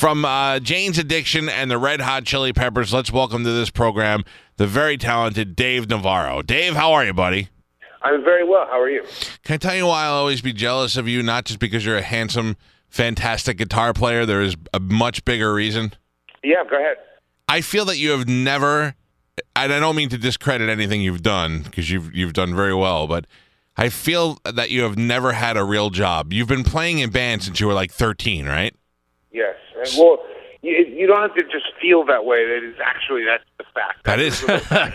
From uh, Jane's Addiction and the Red Hot Chili Peppers, let's welcome to this program the very talented Dave Navarro. Dave, how are you, buddy? I'm very well. How are you? Can I tell you why I'll always be jealous of you? Not just because you're a handsome, fantastic guitar player. There is a much bigger reason. Yeah, go ahead. I feel that you have never, and I don't mean to discredit anything you've done because you've you've done very well, but I feel that you have never had a real job. You've been playing in bands since you were like 13, right? Yes. And, well, you, you don't have to just feel that way. That is actually that's the fact. That is,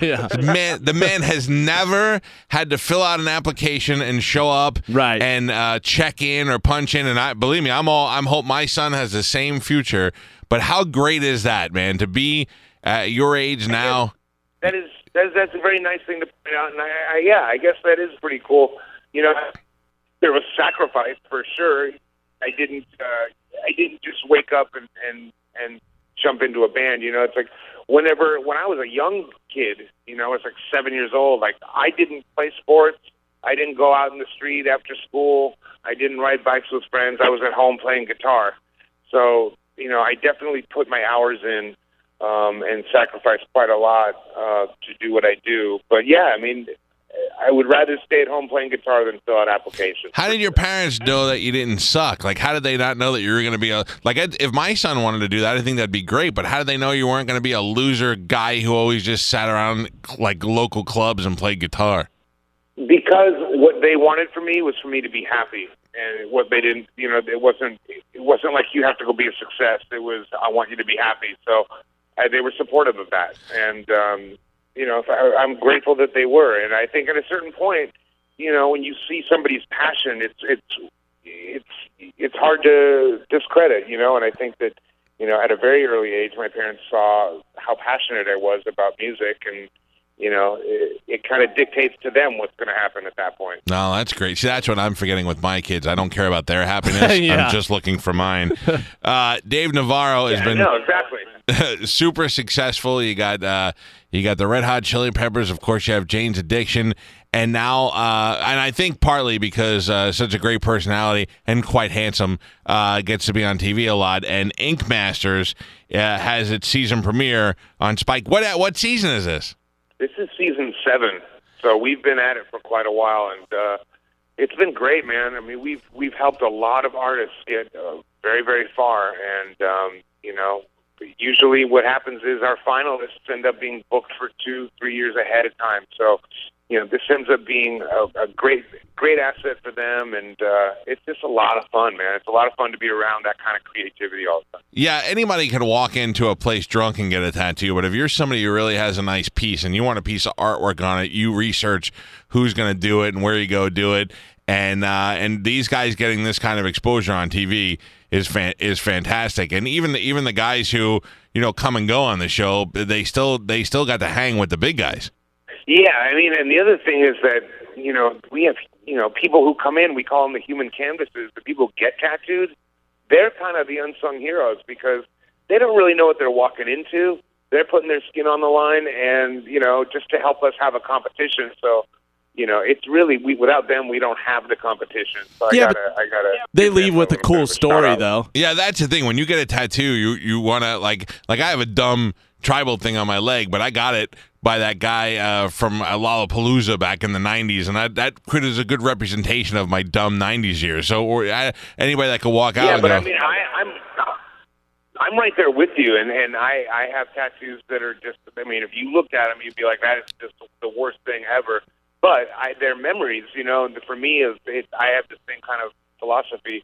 yeah. the man. The man has never had to fill out an application and show up, Right. and uh, check in or punch in. And I believe me, I'm all. I'm hope my son has the same future. But how great is that, man? To be at your age now. that is that's that's a very nice thing to point out. And I, I yeah, I guess that is pretty cool. You know, there was sacrifice for sure. I didn't uh, I didn't just wake up and and and jump into a band. You know, it's like whenever when I was a young kid, you know, I was like seven years old. Like I didn't play sports. I didn't go out in the street after school. I didn't ride bikes with friends. I was at home playing guitar. So you know, I definitely put my hours in um, and sacrificed quite a lot uh, to do what I do. But yeah, I mean, I would rather stay at home playing guitar than fill out applications. How did your parents know that you didn't suck? Like, how did they not know that you were going to be a like? I'd- If my son wanted to do that, I think that'd be great. But how did they know you weren't going to be a loser guy who always just sat around like local clubs and played guitar? because what they wanted for me was for me to be happy and what they didn't you know it wasn't it wasn't like you have to go be a success it was i want you to be happy so uh, they were supportive of that and um you know I, i'm grateful that they were. And i think at a certain point you know when you see somebody's passion it's it's it's it's hard to discredit you know? And i think that you know at a very early age my parents saw how passionate i was about music and you know, it, it kind of dictates to them what's going to happen at that point. No, that's great. See, that's what I'm forgetting with my kids. I don't care about their happiness. Yeah. I'm just looking for mine. Uh, Dave Navarro has been no, exactly. super successful. You got uh, you got the Red Hot Chili Peppers. Of course, you have Jane's Addiction, and now uh, and I think partly because uh, such a great personality and quite handsome uh, gets to be on TV a lot. And Ink Masters uh, has its season premiere on Spike. What what season is this? This is season seven, so we've been at it for quite a while, and uh, it's been great, man. I mean, we've we've helped a lot of artists get uh, very very far, and um, you know, usually what happens is our finalists end up being booked for two three years ahead of time. So, you know, this ends up being a, a great great asset for them, and uh, it's just a lot of fun, man. It's a lot of fun to be around that kind of creativity all the time. Yeah, anybody can walk into a place drunk and get a tattoo, but if you're somebody who really has a nice piece and you want a piece of artwork on it, you research who's going to do it and where you go do it. And uh, and these guys getting this kind of exposure on TV is fan- is fantastic. And even the, even the guys who you know come and go on the show, they still they still got to hang with the big guys. Yeah, I mean, and the other thing is that you know we have you know people who come in. We call them the human canvases. The people who get tattooed, they're kind of the unsung heroes because they don't really know what they're walking into. They're putting their skin on the line, and you know, just to help us have a competition. So, you know, it's really we without them, we don't have the competition. So I Yeah, gotta, I gotta. They leave with a cool story, though. Yeah, that's the thing. When you get a tattoo, you you want to like like I have a dumb tribal thing on my leg, but I got it by that guy uh, from uh, Lollapalooza back in the '90s, and that that is a good representation of my dumb '90s years. So, or I, anybody that could walk out, Yeah, and but go, I mean, I, I'm I'm right there with you, and and I I have tattoos that are just. I mean, if you looked at them, you'd be like, that is just the worst thing ever. But I, they're memories, you know. And for me, is it, I have the same kind of philosophy.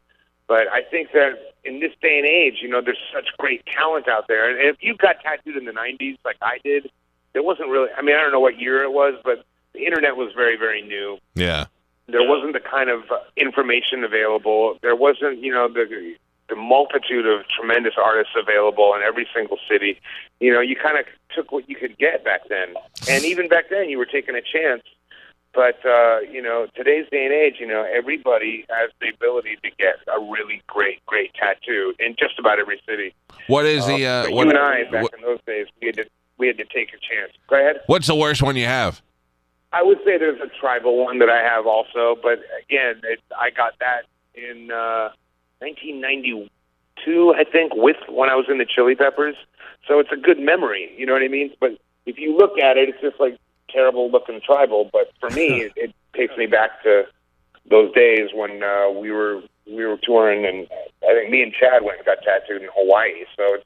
But I think that in this day and age, you know, there's such great talent out there. And if you got tattooed in the '90s, like I did, there wasn't really. I mean, I don't know what year it was, but the internet was very, very new yeah, there wasn't the kind of uh, information available. There wasn't, you know, the the multitude of tremendous artists available in every single city. You know, you kind of took what you could get back then, and even back then, you were taking a chance. But uh, you know, today's day and age, you know, everybody has the ability to get a really great, great tattoo in just about every city. What is the uh, but what, you and I back what- in those days, we had to we had to take a chance. Go ahead. what's the worst one you have? I would say there's a tribal one that I have also, but again, it, I got that in uh, 1992, I think, with when I was in the Chili Peppers. So it's a good memory, you know what I mean? But if you look at it, it's just like terrible looking tribal. But for me, it, it takes me back to those days when uh, we were we were touring, and I think me and Chad went and got tattooed in Hawaii. So it's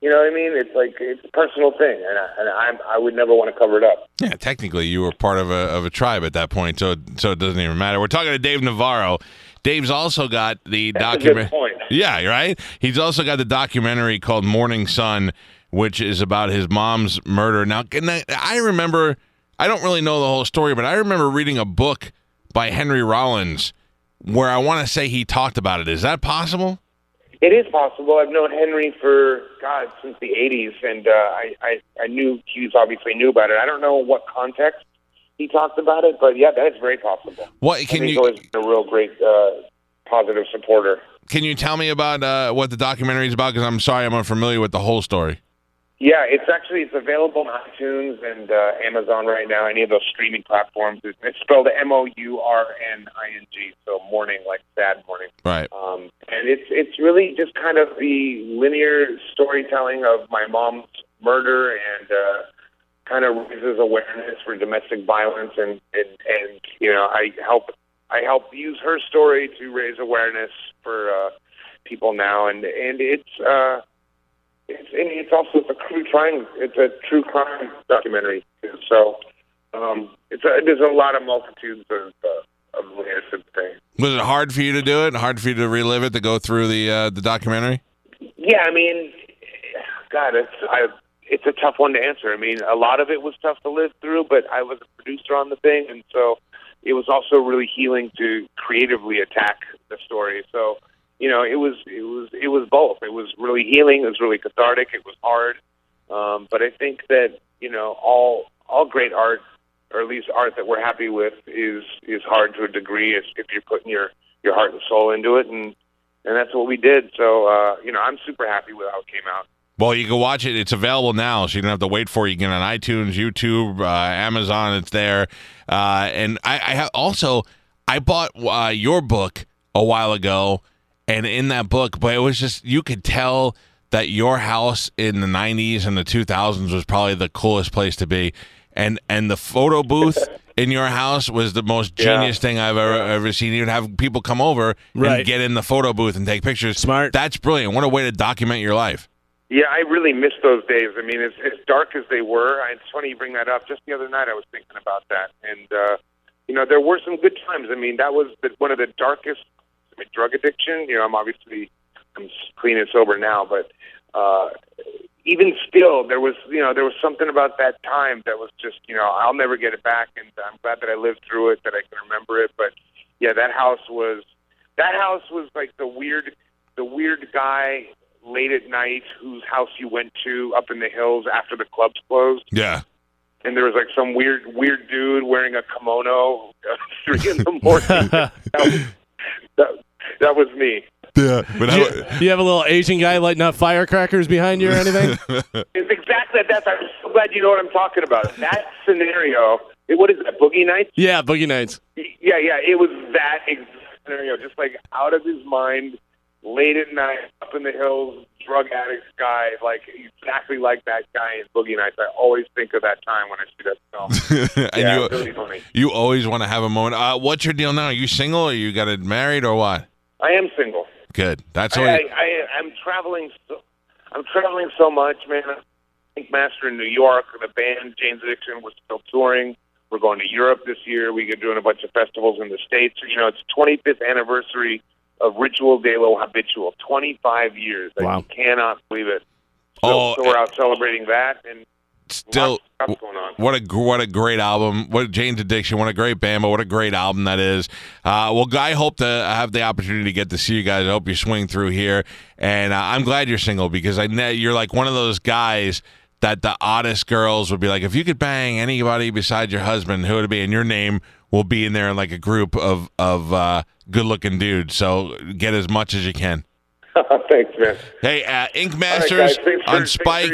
you know what I mean? It's like it's a personal thing, and I, and I'm, I would never want to cover it up. Yeah, technically you were part of a of a tribe at that point, so so it doesn't even matter. We're talking to Dave Navarro. Dave's also got the That's a good document. Yeah, right. He's also got the documentary called Mourning Son, which is about his mom's murder. Now, can I, I remember. I don't really know the whole story, but I remember reading a book by Henry Rollins where I want to say he talked about it. Is that possible? It is possible. I've known Henry for God since the '80s, and uh, I, I I knew Hughes obviously knew about it. I don't know what context he talked about it, but yeah, that's very possible. What can Henry's you always been a real great uh, positive supporter. can you tell me about uh, what the documentary is about? Because I'm sorry, I'm unfamiliar with the whole story. Yeah, it's actually it's available on iTunes and uh, Amazon right now. Any of those streaming platforms. It's, it's spelled M O U R N I N G, so mourning like sad mourning. Right. Um, and it's it's really just kind of the linear storytelling of my mom's murder and uh, kind of raises awareness for domestic violence and, and and you know I help I help use her story to raise awareness for uh, people now and and it's uh, it's and it's also it's a true crime it's a true crime documentary so um, it's a, there's a lot of multitudes of uh, of the. Was it hard for you to do it? Hard for you to relive it to go through the uh, the documentary? Yeah, I mean, God, it's I, it's a tough one to answer. I mean, a lot of it was tough to live through, but I was a producer on the thing, and so it was also really healing to creatively attack the story. So, you know, it was it was it was both. It was really healing. It was really cathartic. It was hard, um, but I think that you know all all great art, or at least art that we're happy with, is is hard to a degree if, if you're putting your your heart and soul into it, and and that's what we did. So, uh, you know, I'm super happy with how it came out. Well, you can watch it. It's available now, so you don't have to wait for it. You can on iTunes, YouTube, uh, Amazon. It's there. Uh, and I, I have also I bought uh, your book a while ago, and in that book, but it was just you could tell that your house in the '90s and the 2000s was probably the coolest place to be, and and the photo booth. In your house was the most Yeah. genius thing I've ever ever seen. You'd have people come over Right. and get in the photo booth and take pictures. Smart. That's brilliant. What a way to document your life. Yeah, I really miss those days. I mean, as, as dark as they were, I- it's funny you bring that up. Just the other night, I was thinking about that, and uh, you know, there were some good times. I mean, that was the, one of the darkest. Mean, drug addiction. You know, I'm obviously I'm clean and sober now, but uh, even still, there was you know there was something about that time that was just you know I'll never get it back, and I'm glad that I lived through it, that I can remember it. But yeah, that house was that house was like the weird the weird guy late at night whose house you went to up in the hills after the clubs closed Yeah. and there was like some weird weird dude wearing a kimono three in the morning that, was, that, that was me Yeah. But Do you, do you have a little Asian guy lighting up firecrackers behind you or anything? it's exactly that i'm so glad you know what i'm talking about that scenario it, what is that boogie nights yeah, Boogie Nights. yeah yeah it was that exact scenario just like out of his mind late at night up in the hills drug addict guy like exactly like that guy in boogie nights i always think of that time when i see that film and yeah you, really funny you always want to have a moment. Uh, what's your deal now? Are you single? Or you got it married or what? I am single Good. That's I, what. I, I, I'm traveling. So, I'm traveling so much, man. Ink Master in New York. The band Jane's Addiction. We're still touring. We're going to Europe this year. We're doing a bunch of festivals in the states. You know, it's 25th anniversary of Ritual de lo Habitual. 25 years. I cannot believe it. So, Oh, so we're eh out celebrating that, and still Lots of stuff going on. what a what a great album. What Jane's Addiction. What a great band. But what a great album that is. Uh, well, I hope to have the opportunity to get to see you guys. I hope you swing through here, and uh, I'm glad you're single because I know you're like one of those guys that the oddest girls would be like, if you could bang anybody besides your husband, who would it be? And your name will be in there in like a group of of uh, good looking dudes. So get as much as you can. Thanks, man. Hey, uh, Ink Masters guys. Thanks for, on for Spike.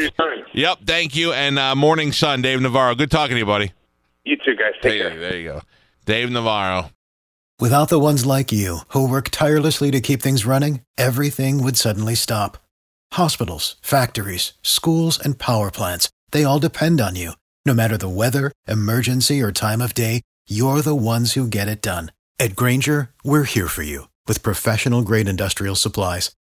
Yep, thank you. And uh, Mourning Son, Dave Navarro. Good talking to you, buddy. You too, guys. Take There, care. there you go. Dave Navarro. Without the ones like you, who work tirelessly to keep things running, everything would suddenly stop. Hospitals, factories, schools, and power plants, they all depend on you. No matter the weather, emergency, or time of day, you're the ones who get it done. At Grainger, we're here for you with professional grade industrial supplies.